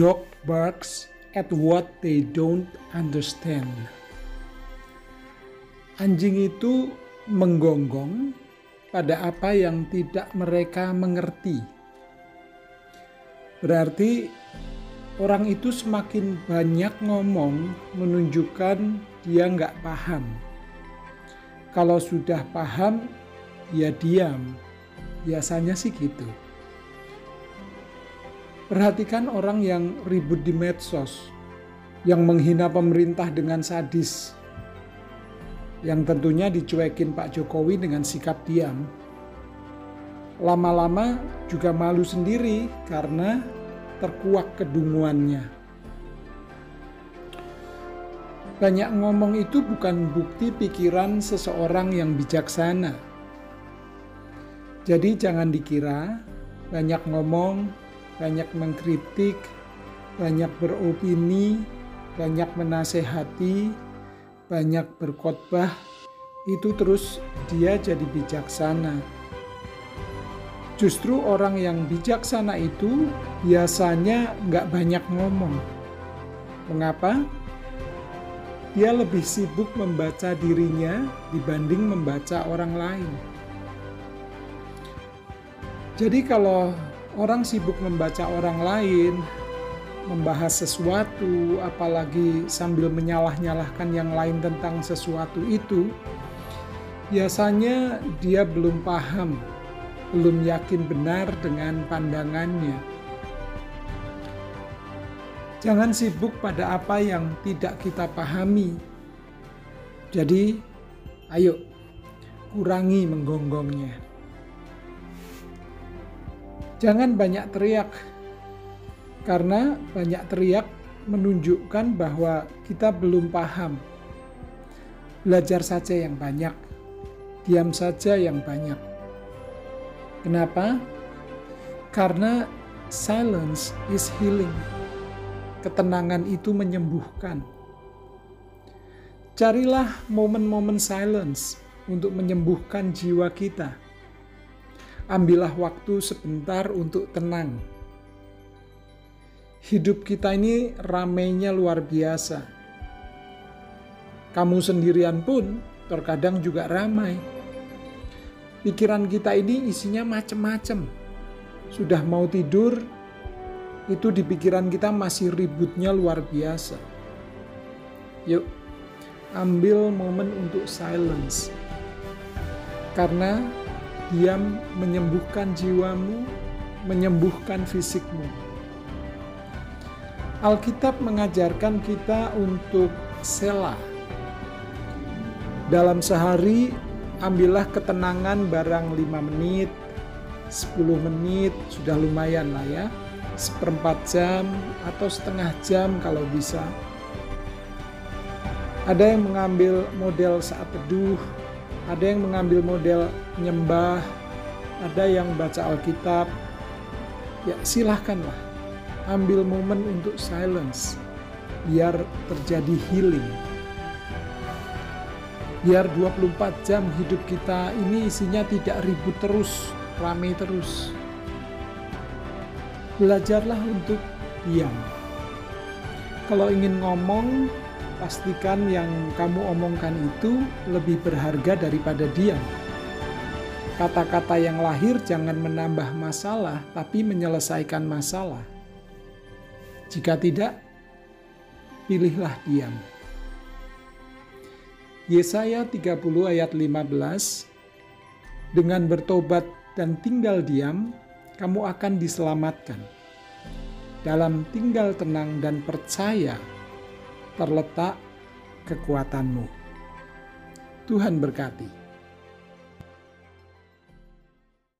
dog barks at what they don't understand. Anjing itu menggonggong pada apa yang tidak mereka mengerti. Berarti orang itu semakin banyak ngomong menunjukkan dia nggak paham. Kalau sudah paham, ya diam. Biasanya sih gitu. Perhatikan orang yang ribut di medsos, yang menghina pemerintah dengan sadis, yang tentunya dicuekin Pak Jokowi dengan sikap diam. Lama-lama juga malu sendiri karena terkuak kedunguannya. Banyak ngomong itu bukan bukti pikiran seseorang yang bijaksana. Jadi jangan dikira banyak ngomong banyak mengkritik, banyak beropini, banyak menasehati, banyak berkhotbah, itu terus dia jadi bijaksana. Justru orang yang bijaksana itu biasanya nggak banyak ngomong. Mengapa? Dia lebih sibuk membaca dirinya dibanding membaca orang lain. Jadi kalau orang sibuk membaca orang lain, membahas sesuatu, apalagi sambil menyalah-nyalahkan yang lain tentang sesuatu itu, biasanya dia belum paham, belum yakin benar dengan pandangannya. Jangan sibuk pada apa yang tidak kita pahami. Jadi, ayo kurangi menggonggongnya. Jangan banyak teriak, karena banyak teriak menunjukkan bahwa kita belum paham. Belajar saja yang banyak, diam saja yang banyak. Kenapa? Karena silence is healing. Ketenangan itu menyembuhkan. Carilah momen-momen silence untuk menyembuhkan jiwa kita ambillah waktu sebentar untuk tenang. Hidup kita ini ramainya luar biasa. Kamu sendirian pun terkadang juga ramai. Pikiran kita ini isinya macem-macem. Sudah mau tidur, itu di pikiran kita masih ributnya luar biasa. Yuk, ambil momen untuk silence. Karena Diam menyembuhkan jiwamu, menyembuhkan fisikmu. Alkitab mengajarkan kita untuk sela. Dalam sehari, ambillah ketenangan barang 5 menit, 10 menit, sudah lumayan lah ya. Seperempat jam atau setengah jam kalau bisa. Ada yang mengambil model saat teduh, ada yang mengambil model nyembah, ada yang baca Alkitab. Ya silahkanlah, ambil momen untuk silence, biar terjadi healing. Biar 24 jam hidup kita ini isinya tidak ribut terus, ramai terus. Belajarlah untuk diam. Kalau ingin ngomong, pastikan yang kamu omongkan itu lebih berharga daripada diam. Kata-kata yang lahir jangan menambah masalah, tapi menyelesaikan masalah. Jika tidak, pilihlah diam. Yesaya 30 ayat 15 Dengan bertobat dan tinggal diam, kamu akan diselamatkan. Dalam tinggal tenang dan percaya, terletak kekuatanmu. Tuhan berkati.